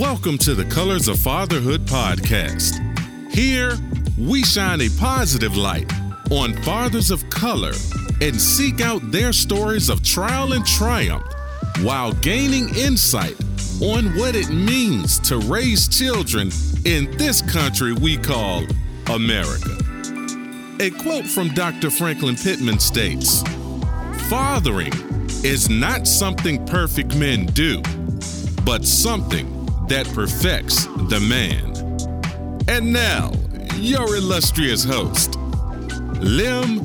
Welcome to the Colors of Fatherhood podcast. Here, we shine a positive light on fathers of color and seek out their stories of trial and triumph while gaining insight on what it means to raise children in this country we call America. A quote from Dr. Franklin Pittman states Fathering is not something perfect men do, but something that perfects the man. And now, your illustrious host, Lim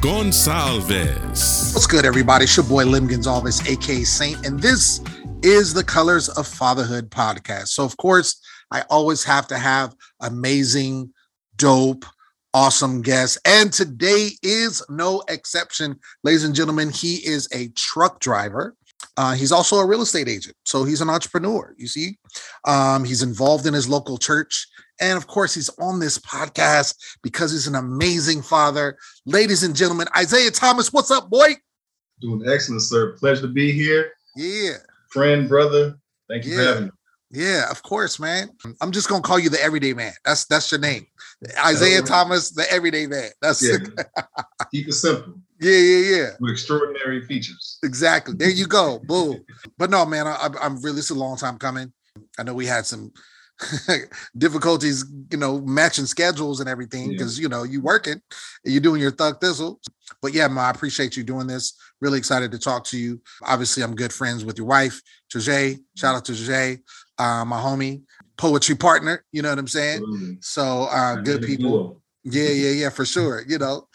Gonsalves. What's good, everybody? It's your boy Lim Gonsalves, aka Saint, and this is the Colors of Fatherhood podcast. So, of course, I always have to have amazing, dope, awesome guests, and today is no exception. Ladies and gentlemen, he is a truck driver. Uh, he's also a real estate agent, so he's an entrepreneur. You see, um, he's involved in his local church, and of course, he's on this podcast because he's an amazing father. Ladies and gentlemen, Isaiah Thomas, what's up, boy? Doing excellent, sir. Pleasure to be here. Yeah, friend, brother. Thank you yeah. for having me. Yeah, of course, man. I'm just gonna call you the everyday man. That's that's your name, Isaiah Thomas, the everyday man. That's yeah. keep it simple. Yeah, yeah, yeah. With extraordinary features. Exactly. There you go. Boom. But no, man, I, I'm really. It's a long time coming. I know we had some difficulties, you know, matching schedules and everything because yeah. you know you working, and you're doing your thug thistle. But yeah, man, I appreciate you doing this. Really excited to talk to you. Obviously, I'm good friends with your wife, Tajay. Shout out to Tajay, uh, my homie, poetry partner. You know what I'm saying? Absolutely. So uh, good people. Yeah, yeah, yeah, for sure. You know,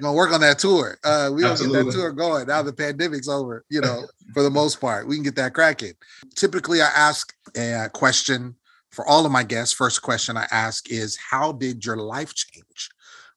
gonna work on that tour. Uh, we don't get that tour going now. The pandemic's over. You know, for the most part, we can get that cracking. Typically, I ask a question for all of my guests. First question I ask is, "How did your life change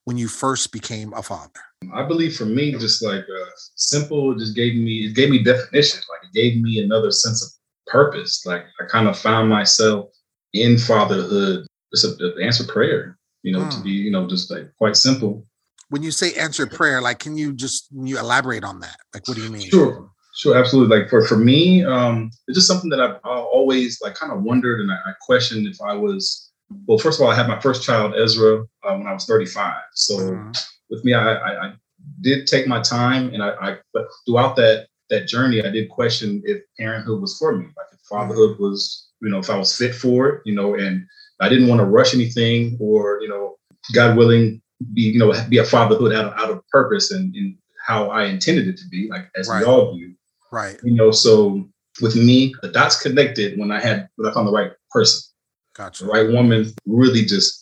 when you first became a father?" I believe for me, just like uh, simple, just gave me it gave me definition. Like it gave me another sense of purpose. Like I kind of found myself in fatherhood. It's a, a answer prayer you know, to Hmm. be, you know, just like quite simple. When you say answer prayer, like, can you just can you elaborate on that? Like, what do you mean? Sure, sure, absolutely. Like for for me, um, it's just something that I've always like kind of wondered and I, I questioned if I was. Well, first of all, I had my first child, Ezra, uh, when I was 35. So Mhm. with me, I, I, I did take my time, and I, I, but throughout that that journey, I did question if parenthood was for me, like if fatherhood was, you know, if I was fit for it, you know, and I didn't want to rush anything, or you know, God willing, be you know, be a fatherhood out of out of purpose and, and how I intended it to be, like as Right. we all do, Right. you know. So with me, the dots connected when I had when I found the right person, Gotcha. the right woman, really just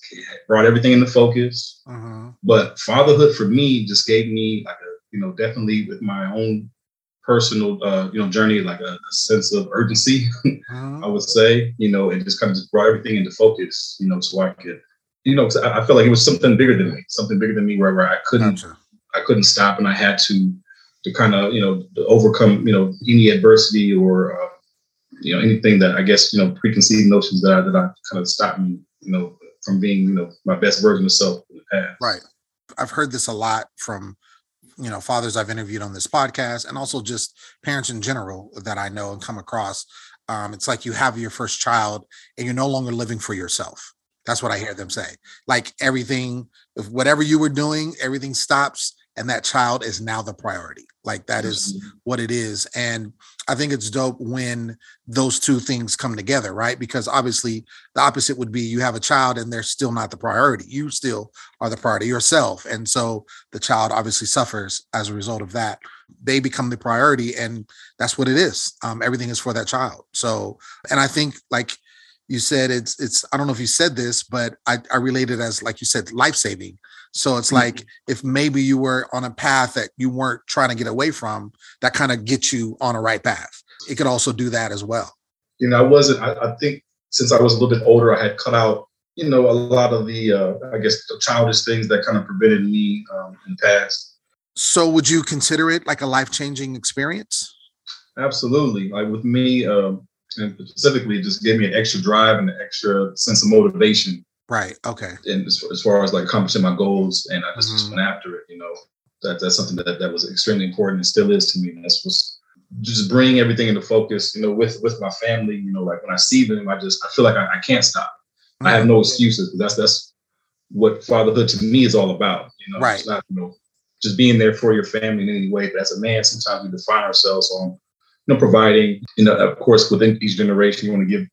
brought everything into focus. Mhm. But fatherhood for me just gave me like a, you know, definitely with my own personal, uh, you know, journey, like a, a sense of urgency, Mhm. I would say, you know, and just kind of just brought everything into focus, you know, so I could, you know, 'cause I, I felt like it was something bigger than me, something bigger than me, where, where I couldn't, Gotcha. I couldn't stop, and I had to, to kind of, you know, to overcome, you know, any adversity or, uh, you know, anything that I guess, you know, preconceived notions that I, that I kind of stopped me, you know, from being, you know, my best version of self in the past. Right. I've heard this a lot from you know fathers I've interviewed on this podcast, and also just parents in general that I know and come across. Um, it's like you have your first child, and you're no longer living for yourself. That's what I hear them say. Like everything, if whatever you were doing, everything stops, and that child is now the priority. Like that is what it is. And I think it's dope when those two things come together, right? Because obviously the opposite would be you have a child and they're still not the priority. You still are the priority yourself. And so the child obviously suffers as a result of that. They become the priority, and that's what it is. Um, everything is for that child. So, and I think like you said, it's it's I don't know if you said this, but I, I relate it as like you said, life saving. So it's like if maybe you were on a path that you weren't trying to get away from, that kind of gets you on a right path. It could also do that as well. you know, I wasn't. I, I think since I was a little bit older, I had cut out, you know, a lot of the, uh, I guess, the childish things that kind of prevented me um, in the past. So would you consider it like a life changing experience? Absolutely, like with me, um, and specifically, it just gave me an extra drive and an extra sense of motivation, Right. Okay. and as, as far as like accomplishing my goals, and I just, just Mhm. went after it. You know, that that's something that that was extremely important and still is to me. And that's what's just bring everything into focus, you know, with with my family, you know, like when I see them, I just I feel like I, I can't stop. I have no excuses. That's that's what fatherhood to me is all about. You know, right. it's not you know just being there for your family in any way. But as a man, sometimes we define ourselves on you know providing. You know, of course, within each generation, you want to give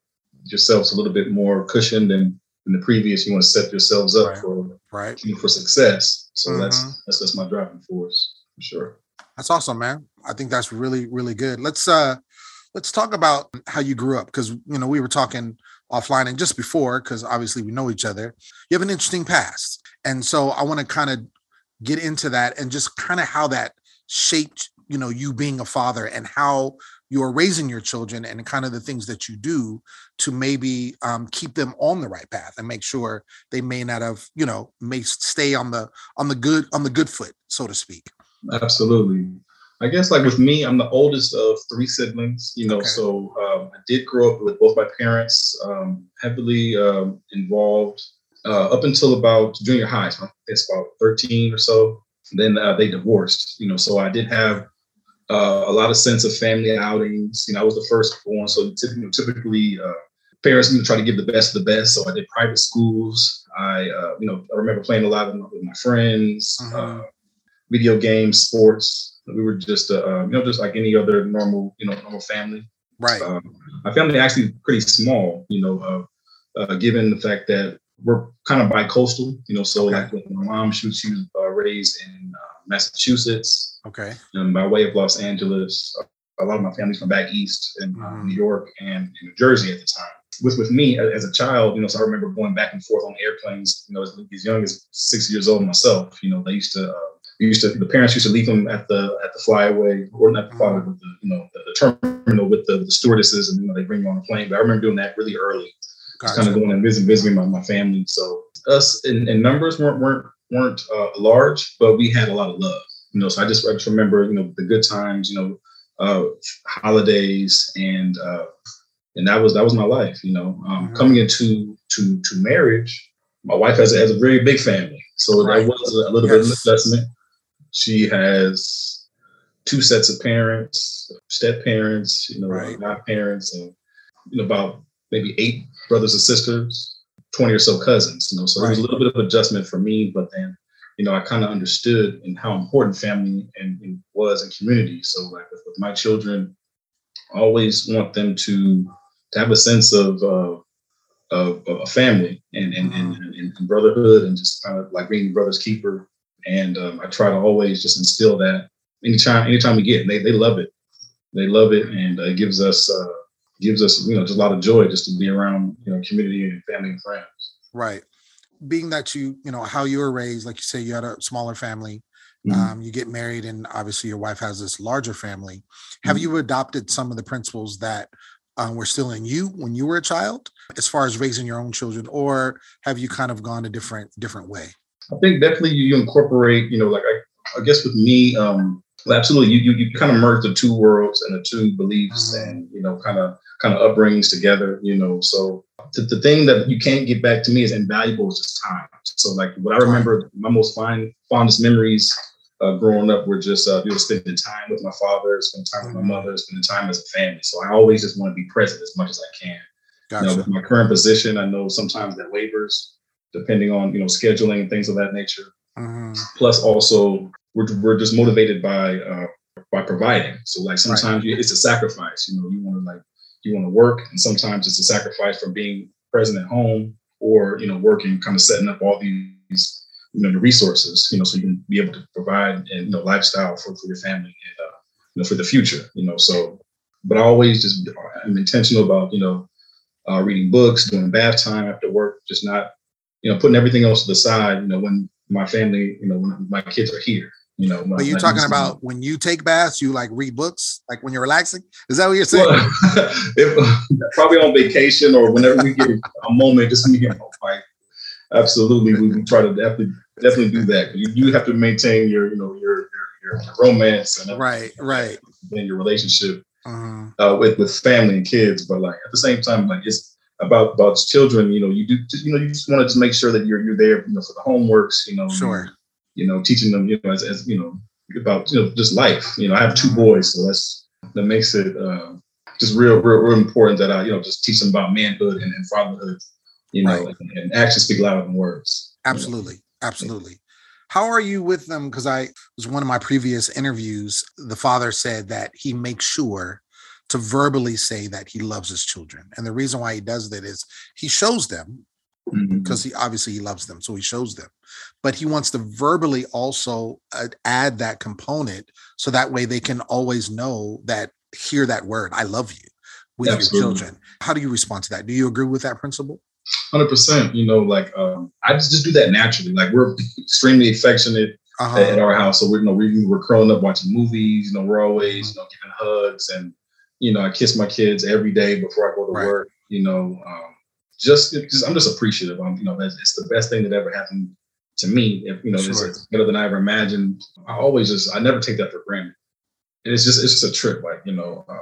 yourselves a little bit more cushion than in the previous. You want to set yourselves up Right. for Right. for success. So Mhm. that's that's that's my driving force for sure. That's awesome, man. I think that's really, really good. Let's uh let's talk about how you grew up because you know we were talking offline and just before because obviously we know each other. You have an interesting past, and so I want to kind of get into that and just kind of how that shaped you know you being a father and how you're raising your children and kind of the things that you do to maybe um, keep them on the right path and make sure they may not have you know may stay on the on the good on the good foot so to speak Absolutely. I guess like with me, I'm the oldest of three siblings, you know, Okay. so um, I did grow up with both my parents um, heavily um, involved uh, up until about junior high. So it's about 13 or so. Then uh, they divorced, you know, so I did have uh, a lot of sense of family outings. You know, I was the first born, so typically, typically uh, parents you know, try to give the best of the best. So I did private schools. I, uh, you know, I remember playing a lot with with my friends, Mhm. uh, video games, sports. We were just, uh, uh, you know, just like any other normal, you know, normal family. right Um, my family actually pretty small, you know, uh, uh, given the fact that we're kind of bi-coastal, you know, so Okay. like with my mom, she, was- she was uh, raised in Massachusetts, okay um, by way of Los Angeles. A lot of my family's from back east in uh, Mhm. New York and New Jersey at the time. With with me as a child, you know, so I remember going back and forth on airplanes. You know, as, as young as six years old myself. You know, they used to. Uh, we used to the parents used to leave them at the at the flyaway or not the flyaway, but the you know the, the terminal with the, the stewardesses, and you know they bring you on a plane. But I remember doing that really early just kind of going and visiting, visiting my, my family. So us in, in numbers weren't weren't weren't uh, large, but we had a lot of love. You know, so I just I just remember you know the good times, you know, uh, holidays, and uh, and that was that was my life. You know, um, Mhm. coming into to to marriage, my wife has a, has a very big family, so Right. that was a little bit of an Yes. adjustment. She has two sets of parents, step parents, you know, Right. godparents, and you know about maybe eight brothers and sisters, 20 or so cousins, you know. So it was a little bit of adjustment for me, but then, you know, I kind of understood and how important family and, and was in community. So like with, with my children, I always want them to, to have a sense of, uh, of, of a family and, and, and, and, and brotherhood and just kind of like being brother's keeper. And um, I try to always just instill that anytime, anytime we get, they, they love it. They love it. And uh, it gives us, uh, gives us, you know, just a lot of joy just to be around, you know, community and family and friends. right being that you you know how you were raised like you say you had a smaller family Mhm. um, you get married and obviously your wife has this larger family have Mhm. you adopted some of the principles that um, were still in you when you were a child as far as raising your own children or have you kind of gone a different different way I think definitely you, you incorporate, you know, like I, I guess with me, um, well, absolutely, you, you you kind of merge the two worlds and the two beliefs Mhm. and you know, kind of kind of upbringings together, you know. So the, the thing that you can't get back to me is invaluable is just time. So like what I remember, my most fine fondest memories uh, growing up were just uh, you know spending time with my father, spending time with my mother, spending time as a family. So I always just want to be present as much as I can. You know, with my current position, I know sometimes that wavers depending on you know scheduling and things of that nature Mhm. plus also we're, we're just motivated by uh, by providing so like sometimes you, it's a sacrifice you know you want to like you want to work and sometimes it's a sacrifice from being present at home or you know working kind of setting up all these you know the resources you know so you can be able to provide and you know lifestyle for, for your family and uh, you know for the future you know so but i always just i'm intentional about you know uh, reading books doing bath time after work just not you know putting everything else to the side you know when my family you know when my kids are here you know but you're talking about when you take baths you like read books like when you're relaxing is that what you're saying well, if, probably on vacation or whenever we get a moment just me and my wife absolutely we, try to definitely definitely do that you, you have to maintain your you know your your, your romance and right right and your relationship Mhm. uh, with with family and kids, but like at the same time, like it's about about children. You know, you do you know you just want to make sure that you're you're there, you know, for the homeworks. You know, sure You know, teaching them, you know, as, as you know about you know just life. You know, I have two Mhm. boys, so that's that makes it uh, just real, real, real important that I, you know, just teach them about manhood and, and fatherhood, you know, right. and, and actions speak louder than words. Absolutely. You know? Absolutely. How are you with them? Because I was one of my previous interviews. The father said that he makes sure to verbally say that he loves his children. And the reason why he does that is he shows them because mm-hmm. he obviously he loves them so he shows them but he wants to verbally also uh, add that component so that way they can always know that hear that word i love you with Absolutely. your children how do you respond to that do you agree with that principle 100% you know like um, i just, just do that naturally like we're extremely affectionate uh-huh. at our house so we're you know we, we're curling up watching movies you know we're always you know giving hugs and you know i kiss my kids every day before i go to right. work you know um, just, just I'm just appreciative. I'm, you know, it's the best thing that ever happened to me. If you know, sure. it's better than I ever imagined. I always just I never take that for granted. And it's just it's just a trip. Like you know, uh,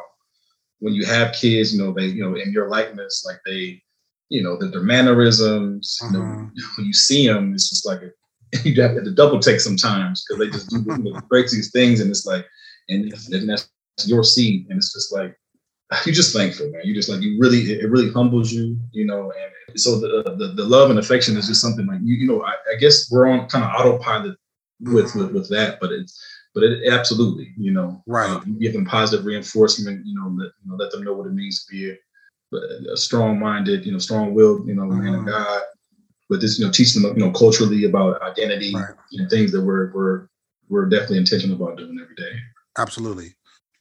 when you have kids, you know they you know in your likeness, like they, you know, the, their mannerisms. You know, mm-hmm. when you see them, it's just like a, you have to double take sometimes because they just do you know, break these things, and it's like, and, and that's your seed, and it's just like you're just thankful, man. You just like you really it really humbles you, you know. And so the the, the love and affection is just something like you you know. I, I guess we're on kind of autopilot with, mm-hmm. with with that, but it's but it absolutely, you know, right. Um, give them positive reinforcement, you know, let you know let them know what it means to be a, a strong-minded, you know, strong-willed, you know, mm-hmm. man of mm-hmm. God. But this, you know, teaching them, you know, culturally about identity right. and things that we're we're we're definitely intentional about doing every day. Absolutely.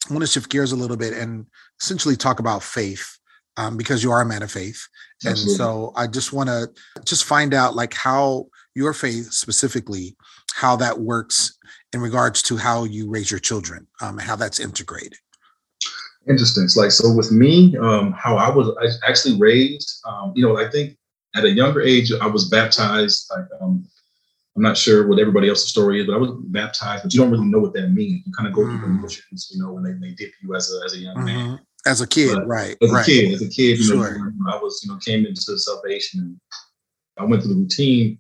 I want to shift gears a little bit and essentially talk about faith um, because you are a man of faith. Absolutely. And so I just want to just find out like how your faith specifically, how that works in regards to how you raise your children um, and how that's integrated. Interesting. It's like, so with me, um, how I was actually raised, um, you know, I think at a younger age, I was baptized like um, I'm not sure what everybody else's story is, but I was baptized, but you don't really know what that means. You kind of go through the mm. motions, you know, when they, they dip you as a as a young mm-hmm. man. As a kid, but right. As right. a kid, as a kid, you sure. know, I was, you know, came into salvation and I went through the routine,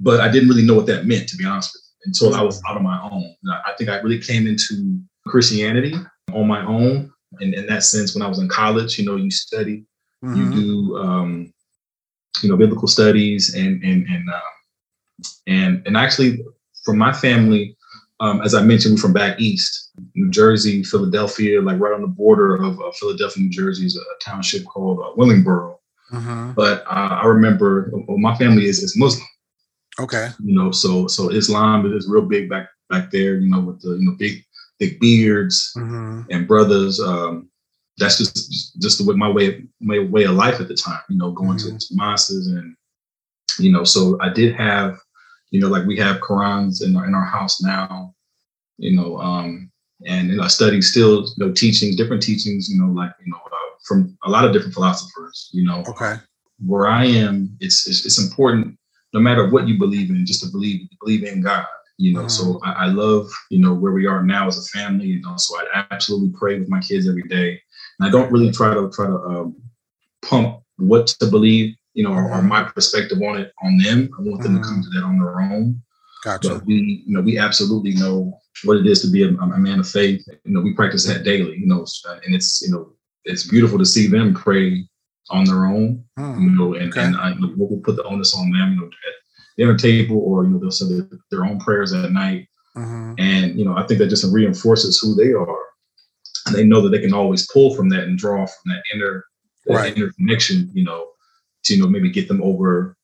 but I didn't really know what that meant, to be honest with you, until I was mm. out on my own. I think I really came into Christianity on my own. And in that sense, when I was in college, you know, you study, mm-hmm. you do um, you know, biblical studies and and and uh, and and actually, from my family, um, as I mentioned, we're from back east, New Jersey, Philadelphia, like right on the border of uh, Philadelphia, New Jersey, is a, township called uh, Willingboro. Mm-hmm. But uh, I remember well, my family is is Muslim. Okay. You know, so so Islam is real big back back there. You know, with the you know big big beards mm-hmm. and brothers. Um, that's just just the way my way my way of life at the time. You know, going mm-hmm. to, to mosques and you know, so I did have you know, like we have Qurans in our, in our house now, you know, um, and you know, I study still, you know, teachings, different teachings, you know, like, you know, uh, from a lot of different philosophers, you know. Okay. Where I am, it's, it's, it's important, no matter what you believe in, just to believe, believe in God, you know. Mm. So I, I, love, you know, where we are now as a family, you know, so I absolutely pray with my kids every day. And I don't really try to, try to um, pump what to believe you know, or, or, my perspective on it on them. I want them mm. to come mm. to that on their own. Gotcha. But we, you know, we absolutely know what it is to be a, a, man of faith. You know, we practice that daily. You know, and it's you know, it's beautiful to see them pray on their own. Mm. You know, and okay. and I, we'll put the onus on them. You know, at dinner table, or you know, they'll say their, their own prayers at night. Mm-hmm. And you know, I think that just reinforces who they are, and they know that they can always pull from that and draw from that inner, that right. inner connection. You know, to you know maybe get them over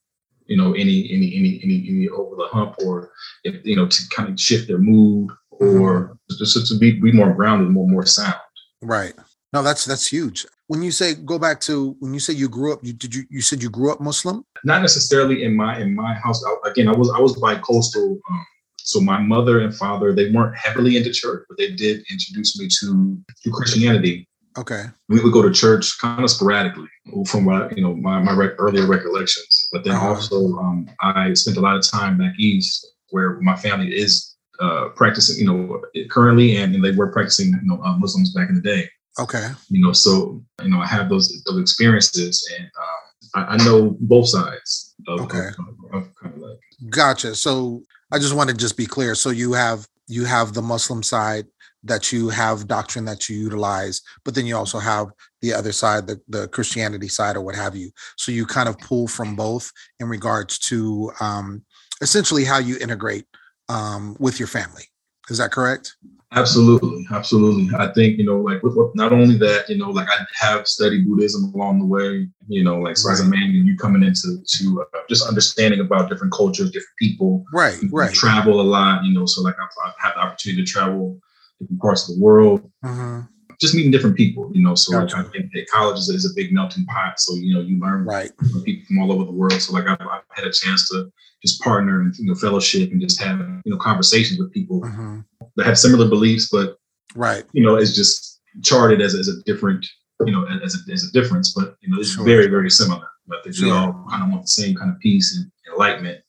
you know any any any any, any over the hump or if you know to kind of shift their mood or mm-hmm. just to be, be more grounded more more sound. Right. No that's that's huge. When you say go back to when you say you grew up you did you you said you grew up muslim? Not necessarily in my in my house. Again i was i was by coastal um, so my mother and father they weren't heavily into church but they did introduce me to to christianity Okay. We would go to church kind of sporadically from what, you know, my, my rec- earlier recollections. But then uh-huh. also, um, I spent a lot of time back east where my family is uh, practicing, you know, currently, and, and they were practicing, you know, uh, Muslims back in the day. Okay. You know, so, you know, I have those, those experiences and um, I, I, know both sides of, okay. Of, of kind of like. Gotcha. So I just want to just be clear. So you have, you have the Muslim side that you have doctrine that you utilize, but then you also have the other side, the, the Christianity side or what have you. So you kind of pull from both in regards to um, essentially how you integrate um, with your family. Is that correct? Absolutely, absolutely. I think you know, like with, with, not only that, you know, like I have studied Buddhism along the way. You know, like so right. as a man, you coming into to uh, just understanding about different cultures, different people. Right, you, right. You travel a lot, you know. So like I've, I've, had the opportunity to travel different parts of the world. Mm-hmm. Just meeting different people, you know. So gotcha. like I think that college is, is, a big melting pot. So you know, you learn right from people from all over the world. So like I've, I've had a chance to just partner and you know fellowship and just have you know conversations with people mm-hmm. that have similar beliefs, but right, you know, it's just charted as, as a different, you know, as a, as a difference, but you know, it's Sure. very very similar. But they Sure. all kind of want the same kind of peace and enlightenment,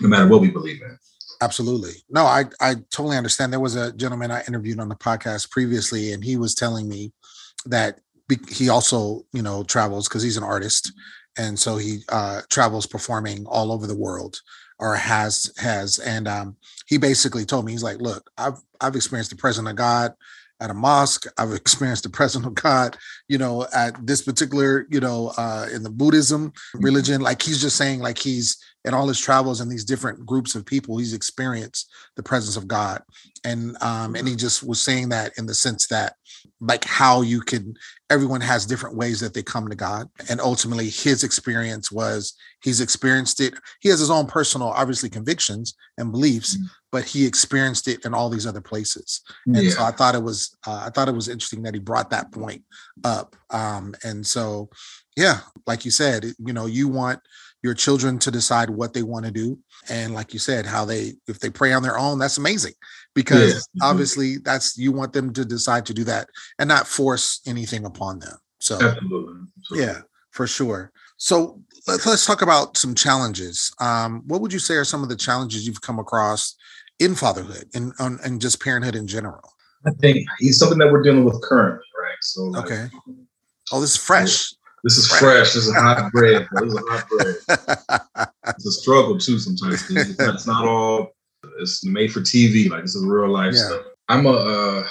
no matter what we believe in. Absolutely. No, I I totally understand. There was a gentleman I interviewed on the podcast previously, and he was telling me that he also, you know, travels because he's an artist, and so he uh, travels performing all over the world, or has has. And um, he basically told me, he's like, "Look, I've I've experienced the presence of God at a mosque. I've experienced the presence of God, you know, at this particular, you know, uh, in the Buddhism religion. Like he's just saying, like he's in all his travels and these different groups of people, he's experienced the presence of God. And um, and he just was saying that in the sense that like how you can everyone has different ways that they come to God. And ultimately his experience was he's experienced it. He has his own personal, obviously, convictions and beliefs, Mhm. but he experienced it in all these other places. And so I thought it was uh, I thought it was interesting that he brought that point up. Um, and so yeah, like you said, you know, you want your children to decide what they want to do and like you said how they if they pray on their own that's amazing because Yes. Mhm. obviously that's you want them to decide to do that and not force anything upon them so Absolutely. Absolutely. yeah for sure so let's, let's talk about some challenges um, what would you say are some of the challenges you've come across in fatherhood and and, and just parenthood in general I think it's something that we're dealing with currently, right? So like, Okay. oh this is fresh This is fresh. This is hot bread. bro. This is hot bread. It's a struggle too sometimes. It's not, it's not all. It's made for TV. Like this is real life Yeah. stuff. I'm a. Uh,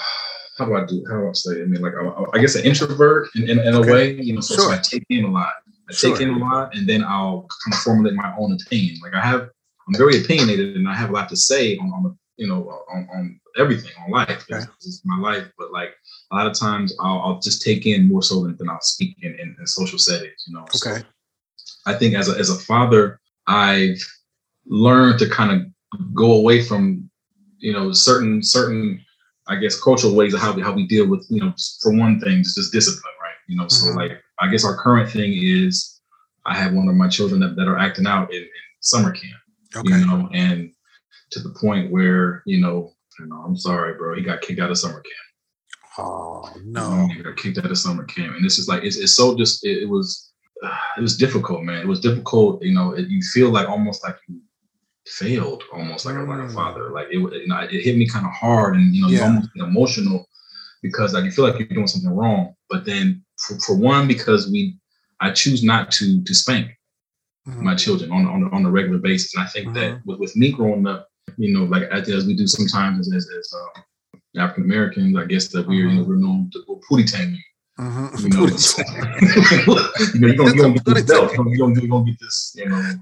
how do I do? How do I say? it? I mean, like I'm, I guess an introvert in, in, in Okay. a way. You know, so, so I take in a lot. I Sure. take in a lot, and then I'll kind of formulate my own opinion. Like I have, I'm very opinionated, and I have a lot to say on, on the, you know, on, on everything on life. Okay. My life, but like a lot of times I'll, I'll just take in more so than, I'll speak in, in, in social settings. You know. So okay I think as a, as a father, I've learned to kind of go away from, you know, certain certain, I guess, cultural ways of how we how we deal with, you know, for one thing, it's just discipline, right? You know, so Mhm. like I guess our current thing is I have one of my children that, that are acting out in, in summer camp, okay you know, and to the point where, you know, you know, I'm sorry, bro, he got kicked out of summer camp. oh no he got kicked out of summer camp, and this is like it's, it's so just it, it was uh, it was difficult, man. It was difficult. You know, it, you feel like almost like you failed, almost like a like a Mm. father. Like it, you know, it hit me kind of hard, and you know, you Yeah. almost emotional because like you feel like you're doing something wrong. But then for, for one, because we I choose not to to spank Mhm. my children on on on a regular basis, and I think that Mhm. with, with me growing up, you know, like as, we do sometimes as as, um, African Americans, I guess that we're you know we're known to we're pootie tang. Mhm. You know, you know, you don't, you don't get this belt. You don't, you don't, you get this, you know,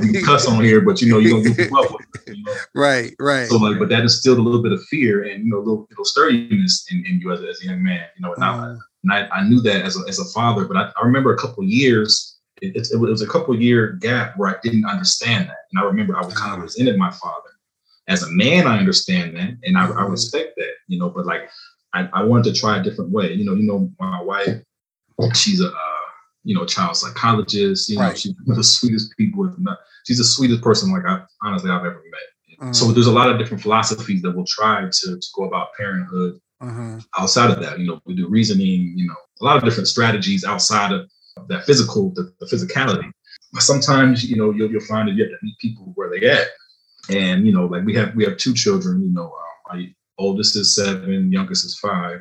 you cuss on here, but you know, you don't get the up with it, you know. right right So like, but that instilled a little bit of fear and you know, a little, little sturdiness in, in you as, a- as a young man, you know. And, I, Mhm. and I, I knew that as a, as a father, but I, I remember a couple of years. It, it, it was a couple of year gap where I didn't understand that, and I remember I was kind of resented my father. As a man, I understand that, and I, I Mhm. respect that, you know. But like, I, I wanted to try a different way. You know, you know, my wife, she's a uh, you know child psychologist. You know, Right. she's one of the sweetest people. She's the sweetest person like I honestly I've ever met. So Mhm. there's a lot of different philosophies that we'll try to, to go about parenthood Mhm. outside of that. You know, we do reasoning. You know, a lot of different strategies outside of that physical, the, the physicality. But sometimes you know you'll, you'll find that you have to meet people where they at. And you know, like we have we have two children. You know, uh, my oldest is seven, youngest is five,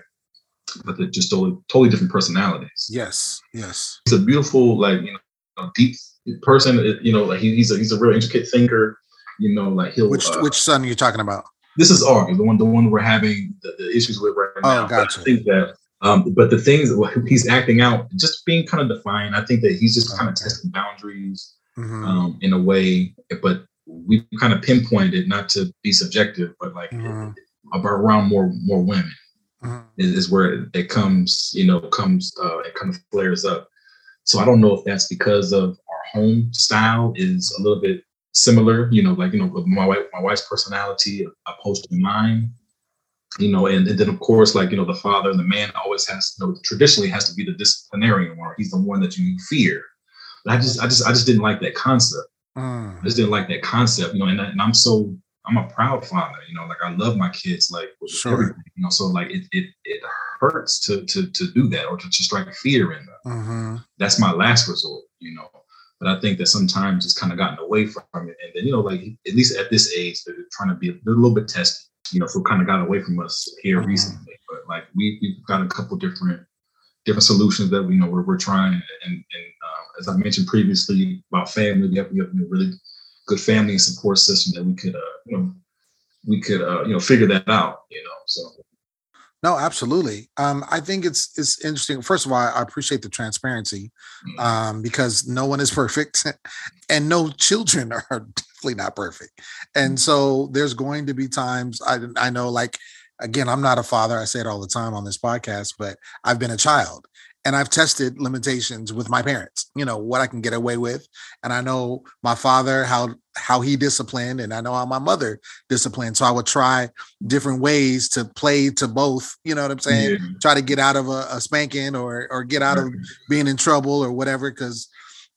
but they're just totally totally different personalities. yes yes He's a beautiful, like you know, deep person. You know, like he, he's a he's a real intricate thinker. You know, like he'll which uh, which son are you talking about This is August, the one the one we're having the, the issues with right oh, now. Oh, gotcha. I think that um, but the things he's acting out, just being kind of defiant. I think that he's just kind of testing boundaries mm-hmm. um, in a way. But we kind of pinpointed it not to be subjective, but like mm-hmm. about around more more women mm-hmm. is, where it, comes. You know, comes uh, it kind of flares up. So I don't know if that's because of our home style is a little bit similar. You know, like you know, my wife, my wife's personality opposed to mine you know, and, and then of course, like you know, the father, and the man always has, you know, traditionally has to be the disciplinarian, or he's the one that you fear. But I just, I just, I just didn't like that concept. Mm. I just didn't like that concept, you know. And, and I'm so, I'm a proud father, you know. Like I love my kids, like sure. everything, you know. So like it, it, it hurts to to to do that or to, to strike fear in them. Mm-hmm. That's my last resort, you know. But I think that sometimes it's kind of gotten away from it, and then you know, like at least at this age, they're trying to be a little bit testy you know, so kind of got away from us here mm-hmm. recently. But like we we've got a couple different different solutions that we you know we're, we're trying and and as I mentioned previously about family, we have, we have a really good family and support system that we could uh, you know we could uh, you know figure that out. You know, so no, absolutely. Um, I think it's it's interesting. First of all, I appreciate the transparency mm. um, because no one is perfect, and no children are definitely not perfect. And mm. so there's going to be times I I know like again I'm not a father. I say it all the time on this podcast, but I've been a child, and I've tested limitations with my parents, you know, what I can get away with. And I know my father, how how he disciplined, and I know how my mother disciplined. So I would try different ways to play to both, you know what I'm saying? Yeah. Try to get out of a, a, spanking or or get out right. of being in trouble or whatever. Cause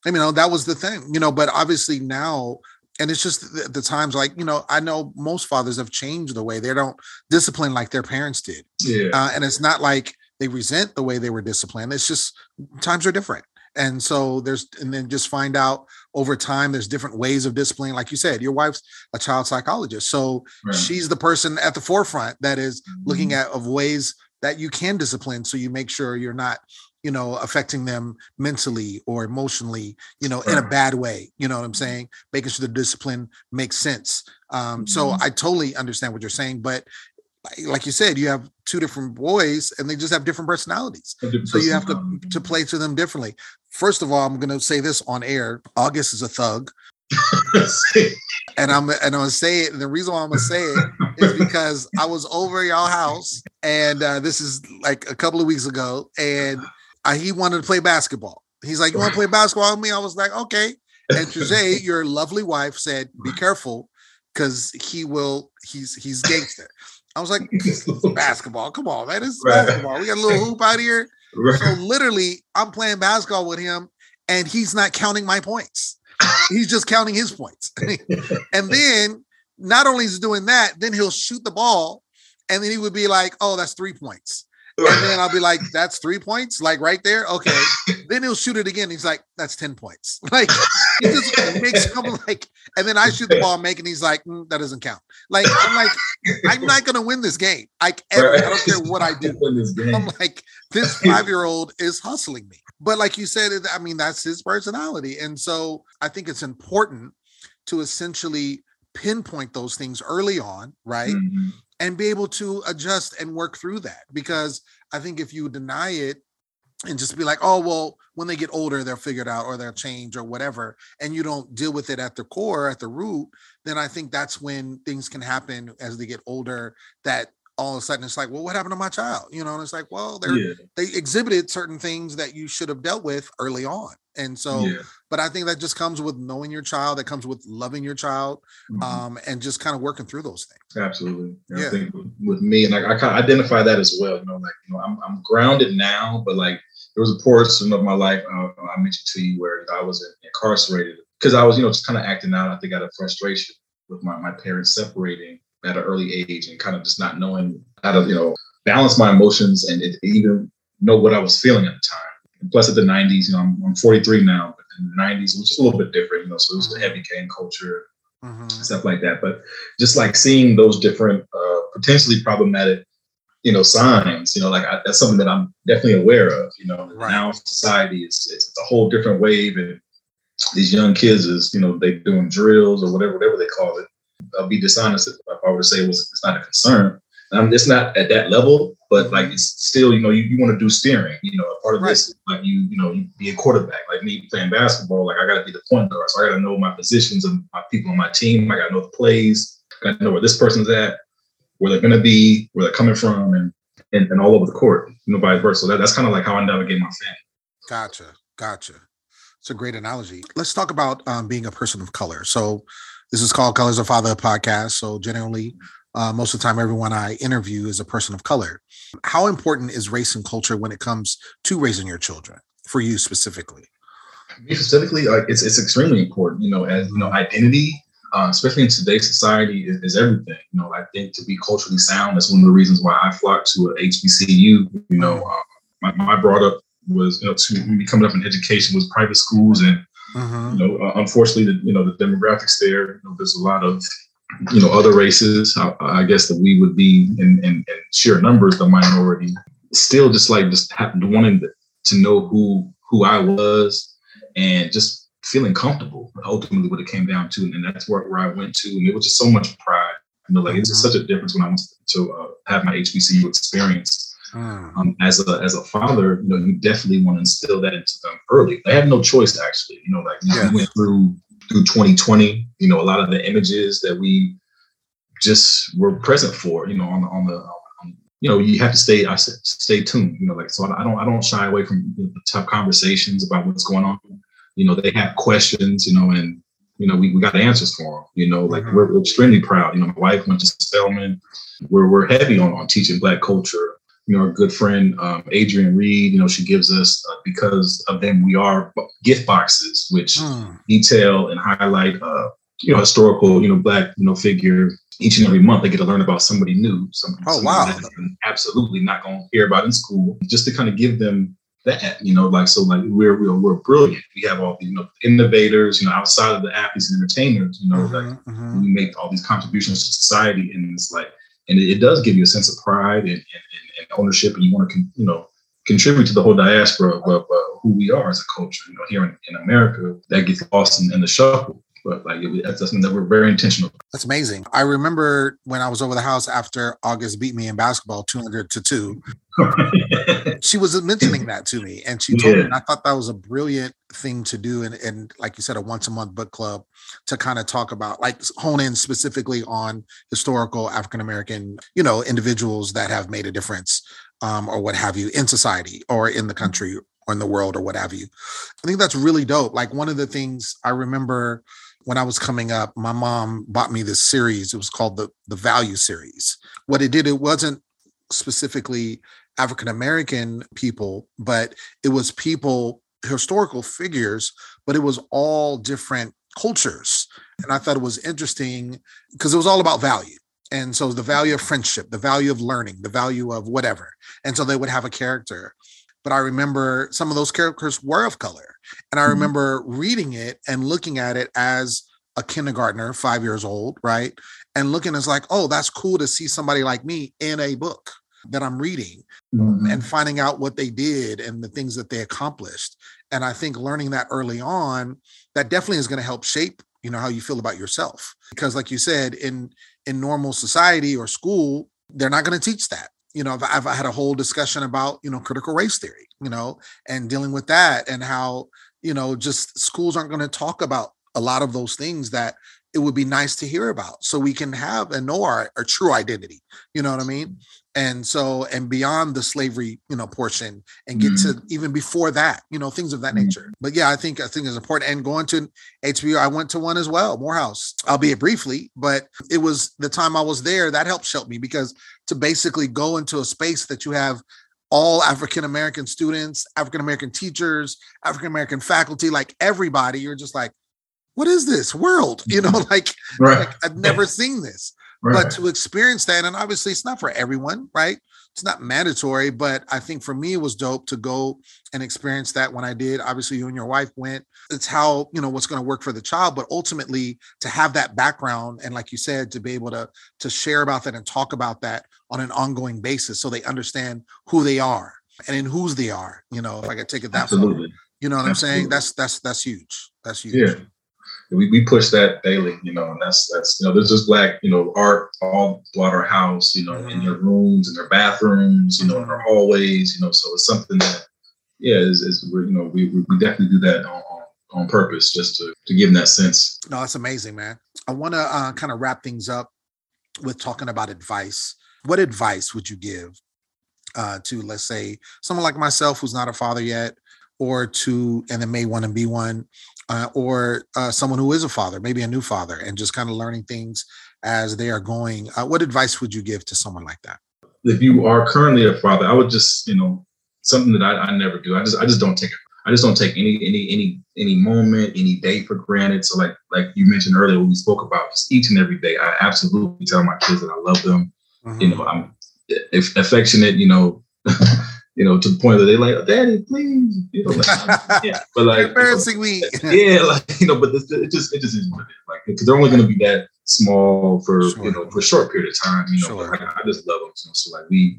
you know, that was the thing, you know, but obviously now and it's just the, the, times like you know i know most fathers have changed the way they don't discipline like their parents did yeah. Uh, and it's not like they resent the way they were disciplined. It's just times are different. And so there's, and then just find out over time, there's different ways of disciplining. Like you said, your wife's a child psychologist. So right. she's the person at the forefront that is mm-hmm. looking at of ways that you can discipline. So you make sure you're not, you know, affecting them mentally or emotionally, you know, right. in a bad way. You know what I'm mm-hmm. saying? Making sure the discipline makes sense. Um, mm-hmm. So I totally understand what you're saying, but like you said, you have two different boys and they just have different personalities. Different so you have to to play to them differently. First of all, I'm going to say this on air. August is a thug. and I'm and I'm gonna say it. And the reason why I'm gonna say it is because I was over y'all house, and uh, this is like a couple of weeks ago, and I, he wanted to play basketball. He's like, "You want to play basketball with me?" I was like, "Okay." And Jose, your lovely wife, said, "Be careful, because he will. He's he's gangster." I was like, basketball. Come on, man. This is right. basketball. We got a little hoop out here. Right. So literally, I'm playing basketball with him, and he's not counting my points. he's just counting his points. and then not only is he doing that, then he'll shoot the ball, and then he would be like, "Oh, that's three points." And then I'll be like, that's three points, like right there. Okay. then he'll shoot it again. He's like, that's 10 points. Like he just makes like, and then I shoot the ball, make, and he's like, mm, that doesn't count. Like, I'm like, I'm not gonna win this game. Like ever, I don't care what I do. I'm like, this five-year-old is hustling me. But like you said, I mean, that's his personality. And so I think it's important to essentially pinpoint those things early on, right? Mm-hmm and be able to adjust and work through that because i think if you deny it and just be like oh well when they get older they'll figure it out or they'll change or whatever and you don't deal with it at the core at the root then i think that's when things can happen as they get older that all of a sudden it's like, well, what happened to my child? You know, and it's like, well, they yeah. they exhibited certain things that you should have dealt with early on. And so, yeah. But I think that just comes with knowing your child, that comes with loving your child, mm-hmm. um, and just kind of working through those things. Absolutely. Yeah. I think with me, and I, I kind of identify that as well. You know, like, you know, I'm, I'm grounded now, but like there was a portion of my life uh, I mentioned to you where I was incarcerated because I was, you know, just kind of acting out. I think out of frustration with my, my parents separating at an early age and kind of just not knowing how to, you know, balance my emotions and it, even know what I was feeling at the time. And plus, at the 90s, you know, I'm, I'm 43 now, in the 90s, which is a little bit different, you know, so it was a heavy cane culture, mm-hmm. stuff like that. But just like seeing those different, uh, potentially problematic, you know, signs, you know, like I, that's something that I'm definitely aware of, you know, right. now society is it's a whole different wave and these young kids is, you know, they doing drills or whatever, whatever they call it I'll be dishonest if I were to say it was it's not a concern. Um, it's not at that level, but like it's still, you know, you, you want to do steering. You know, a part of right. this, like you, you know, you be a quarterback. Like me playing basketball, like I got to be the point guard, so I got to know my positions and my people on my team. I got to know the plays. I got to know where this person's at, where they're going to be, where they're coming from, and, and and all over the court. You know, vice versa. So that, that's kind of like how I navigate my family. Gotcha, gotcha. It's a great analogy. Let's talk about um, being a person of color. So this is called Colors of Father podcast. So generally, uh, most of the time, everyone I interview is a person of color. How important is race and culture when it comes to raising your children for you specifically? Me specifically, like it's it's extremely important. You know, as you know, identity, uh, especially in today's society, is, is, everything. You know, I think to be culturally sound, that's one of the reasons why I flocked to a HBCU. You know, uh, my, my brought up was you know to me coming up in education was private schools and mm-hmm. you know uh, unfortunately the you know the demographics there you know, there's a lot of you know other races I, I guess that we would be in, in, in, sheer numbers the minority still just like just wanting to know who who I was and just feeling comfortable ultimately what it came down to and that's where, where I went to and it was just so much pride you know like it's just such a difference when I went to uh, have my HBCU experience Mm. Um, as a as a father, you know, you definitely want to instill that into them early. They have no choice, actually. You know, like yeah. we went through through 2020. You know, a lot of the images that we just were present for. You know, on the on the on, you know, you have to stay. I said, stay tuned. You know, like so. I don't I don't shy away from the tough conversations about what's going on. You know, they have questions. You know, and you know, we, we got answers for them. You know, like mm-hmm. we're, we're extremely proud. You know, my wife went to Spelman. We're we're heavy on on teaching Black culture you know, our good friend um, Adrienne Reed, you know, she gives us uh, because of them we are gift boxes which mm. detail and highlight uh, you know historical you know black you know figure each and every month they get to learn about somebody new somebody, oh wow absolutely not going to hear about in school just to kind of give them that you know like so like we're we're, we're brilliant we have all the you know innovators you know outside of the athletes and entertainers you know mm-hmm, like mm-hmm. we make all these contributions to society and it's like and it, it does give you a sense of pride and, and ownership, and you want to, you know, contribute to the whole diaspora of, of uh, who we are as a culture. You know, here in, in America, that gets lost in, in the shuffle. But like it, that's something that we're very intentional. That's amazing. I remember when I was over the house after August beat me in basketball, two hundred to two. she was mentioning that to me, and she told yeah. me, and I thought that was a brilliant thing to do. And and like you said, a once a month book club to kind of talk about, like hone in specifically on historical African American, you know, individuals that have made a difference, um, or what have you, in society or in the country or in the world or what have you. I think that's really dope. Like one of the things I remember when I was coming up, my mom bought me this series. It was called the the Value Series. What it did, it wasn't specifically African American people, but it was people, historical figures, but it was all different cultures. And I thought it was interesting because it was all about value. And so the value of friendship, the value of learning, the value of whatever. And so they would have a character. But I remember some of those characters were of color. And I mm-hmm. remember mm-hmm. reading it and looking at it as a kindergartner, five years old, right? And looking as like, oh, that's cool to see somebody like me in a book that I'm reading mm-hmm. and finding out what they did and the things that they accomplished. And I think learning that early on, that definitely is going to help shape, you know, how you feel about yourself. Because like you said, in in normal society or school, they're not going to teach that you know, I've, I've, had a whole discussion about, you know, critical race theory, you know, and dealing with that and how, you know, just schools aren't going to talk about a lot of those things that it would be nice to hear about so we can have and know our, our true identity. You know what I mean? And so, and beyond the slavery, you know, portion and get mm-hmm. to even before that, you know, things of that mm-hmm. nature. But yeah, I think, I think it's important. And going to HBO, I went to one as well, Morehouse, albeit briefly, but it was the time I was there that helped help me because to basically go into a space that you have all African American students, African American teachers, African American faculty, like everybody, you're just like, what is this world? You know, like, right. like I've never seen this. Right. But to experience that, and obviously it's not for everyone, right? It's not mandatory, but I think for me it was dope to go and experience that when I did. Obviously, you and your wife went. It's how, you know, what's going to work for the child, but ultimately to have that background and like you said, to be able to to share about that and talk about that on an ongoing basis so they understand who they are and in whose they are, you know, if I could take it that Absolutely. Far. You know what Absolutely. I'm saying? That's that's that's huge. That's huge. Yeah we, we push that daily, you know, and that's that's you know, there's just black, you know, art all throughout our house, you know, mm-hmm. in their rooms, in their bathrooms, you know, in their hallways, you know. So it's something that, yeah, is, is we're you know, we, we definitely do that on, on, purpose just to to give them that sense. No, that's amazing, man. I want to uh, kind of wrap things up with talking about advice. What advice would you give uh, to, let's say, someone like myself who's not a father yet, or to and want to be one, uh, or uh, someone who is a father, maybe a new father, and just kind of learning things as they are going. Uh, what advice would you give to someone like that? If you are currently a father, I would just, you know, something that I, I never do. I just, I just don't take it. I just don't take any, any, any, any moment, any day for granted. So, like, like you mentioned earlier, when we spoke about just each and every day, I absolutely tell my kids that I love them. Mm-hmm. You know, I'm if affectionate. You know, you know, to the point that they like, oh, Daddy, please, you know, like, yeah, but like embarrassing me, yeah, like you know, but this, it just it just is what it is, like because they're only going to be that small for sure. you know for a short period of time, you know. Sure. I, I just love them, so, so like we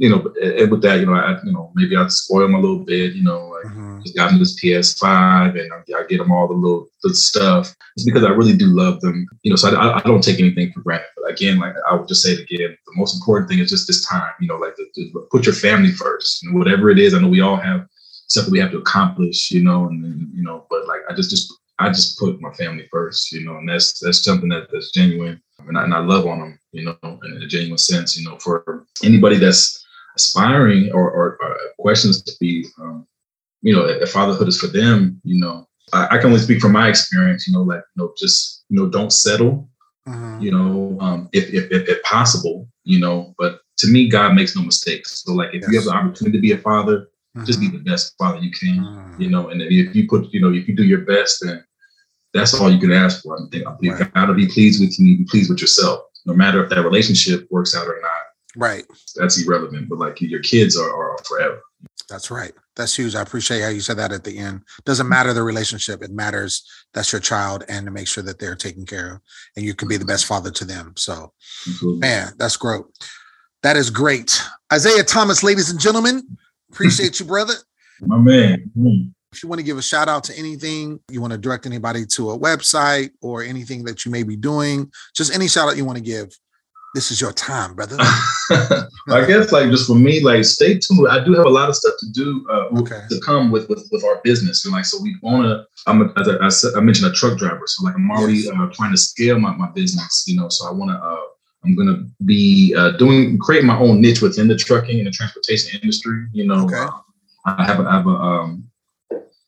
you know, and with that, you know, I, you know, maybe I spoil them a little bit, you know, like mm-hmm. just got them this PS5 and I, I, get them all the little the stuff. It's because I really do love them, you know, so I, I, don't take anything for granted. But again, like I would just say it again, the most important thing is just this time, you know, like the, the, put your family first, you know, whatever it is. I know we all have stuff that we have to accomplish, you know, and, and you know, but like I just, just, I just put my family first, you know, and that's, that's something that, that's genuine. And I, and I love on them, you know, in a genuine sense, you know, for anybody that's, aspiring or, or, or questions to be, um, you know, if fatherhood is for them, you know, I, I, can only speak from my experience, you know, like, you know, just, you know, don't settle, mm-hmm. you know, um, if, if, if, if, possible, you know, but to me, God makes no mistakes. So like, if yes. you have the opportunity to be a father, mm-hmm. just be mm-hmm. the best father you can, mm-hmm. you know, and if you put, you know, if you do your best, then that's all you can ask for. I think you right. gotta be pleased with you, be pleased with yourself, no matter if that relationship works out or not. Right. That's irrelevant, but like your kids are, are forever. That's right. That's huge. I appreciate how you said that at the end. Doesn't matter the relationship. It matters that's your child and to make sure that they're taken care of and you can be the best father to them. So man, that's great. That is great. Isaiah Thomas, ladies and gentlemen, appreciate you, brother. My man. If you want to give a shout out to anything, you want to direct anybody to a website or anything that you may be doing, just any shout out you want to give, this is your time, brother. I guess like just for me, like stay tuned. I do have a lot of stuff to do uh, okay. to come with, with with our business. And like so, we want to. I'm a, as I, I, mentioned a truck driver, so like I'm already yes. uh, trying to scale my, my business. You know, so I want to. Uh, I'm gonna be uh, doing creating my own niche within the trucking and the transportation industry. You know, okay. Uh, I have a, I have a um,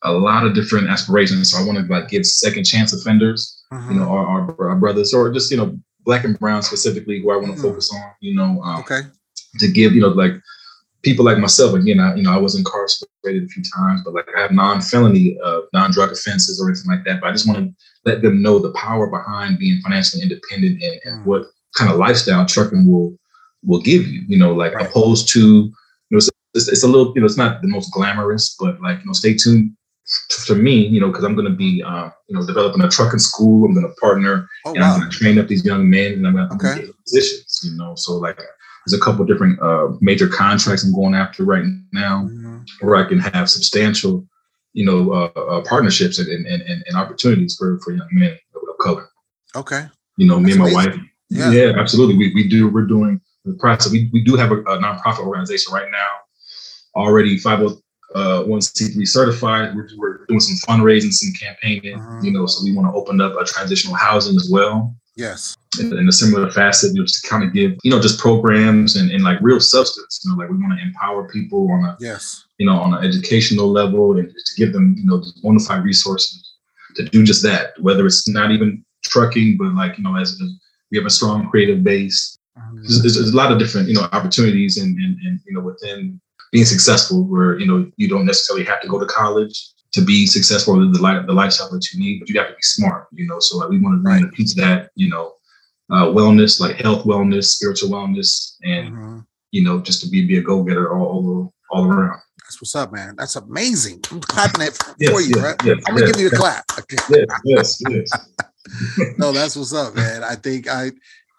a lot of different aspirations. So I want to like give second chance offenders, mm-hmm. you know, our, our, our, brothers, or just you know black and brown specifically, who I want to mm. focus on. You know, um, okay, to give you know like people like myself. Again, I you know I was incarcerated a few times, but like I have non-felony, uh, non-drug offenses or anything like that. But I just want to let them know the power behind being financially independent and, and mm. what kind of lifestyle trucking will will give you. You know, like right. opposed to you know it's, it's, it's a little you know it's not the most glamorous, but like you know stay tuned for me, you know, because I'm going to be, uh, you know, developing a trucking school. I'm going to partner oh, and wow. I'm going to train up these young men and I'm going to okay. get positions, you know. So like, there's a couple different uh, major contracts I'm going after right now, mm-hmm. where I can have substantial, you know, uh, uh, partnerships and, and, and, and, opportunities for, for young men of, of color. Okay. You know, That's me and my amazing. wife. Yeah. yeah, absolutely. We, we do. We're doing the process. We, we do have a, a nonprofit organization right now already 50 uh, 1C3 certified. We're, we're, doing some fundraising, some campaigning, mm-hmm. you know, so we want to open up a transitional housing as well. Yes. In, in, a similar facet, you know, just to kind of give, you know, just programs and, and like real substance, you know, like we want to empower people on a, yes, you know, on an educational level and to give them, you know, just bona fide resources to do just that, whether it's not even trucking, but like, you know, as, as we have a strong creative base. Mm-hmm. There's, there's, there's, a lot of different, you know, opportunities and, and, and you know, within being successful where you know you don't necessarily have to go to college to be successful in the life the lifestyle that you need, but you have to be smart, you know. So like we want to bring right. teach that, you know, uh, wellness, like health wellness, spiritual wellness, and mm-hmm. you know, just to be be a go getter all, all all around. That's what's up, man. That's amazing. I'm clapping it for yes, you, yes, right? Yes, I'm gonna give you a clap. yes, yes, yes. no, that's what's up, man. I think I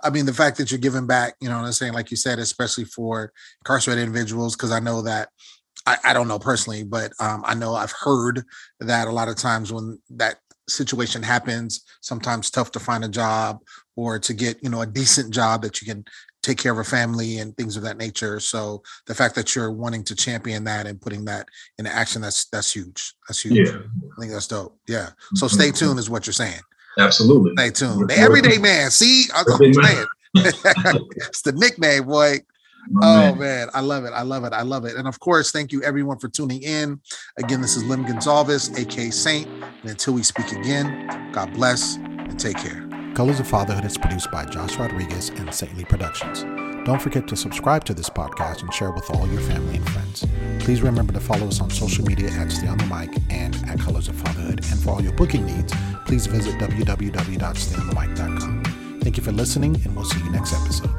I mean, the fact that you're giving back, you know what I'm saying? Like you said, especially for incarcerated individuals, because I know that I, I, don't know personally, but um, I know I've heard that a lot of times when that situation happens, sometimes tough to find a job or to get, you know, a decent job that you can take care of a family and things of that nature. So the fact that you're wanting to champion that and putting that into action, that's that's huge. That's huge. Yeah. I think that's dope. Yeah. So stay tuned is what you're saying. Absolutely. Stay tuned. The everyday man. See, I'm saying. it's the nickname, boy. Oh man. man. I love it. I love it. I love it. And of course, thank you everyone for tuning in. Again, this is Lim Gonzalez, aka Saint. And until we speak again, God bless and take care. Colors of Fatherhood is produced by Josh Rodriguez and Saintly Productions. Don't forget to subscribe to this podcast and share with all your family and friends. Please remember to follow us on social media at Stay on the Mic and at Colors of Fatherhood. And for all your booking needs, please visit www.stayonthemic.com. Thank you for listening, and we'll see you next episode.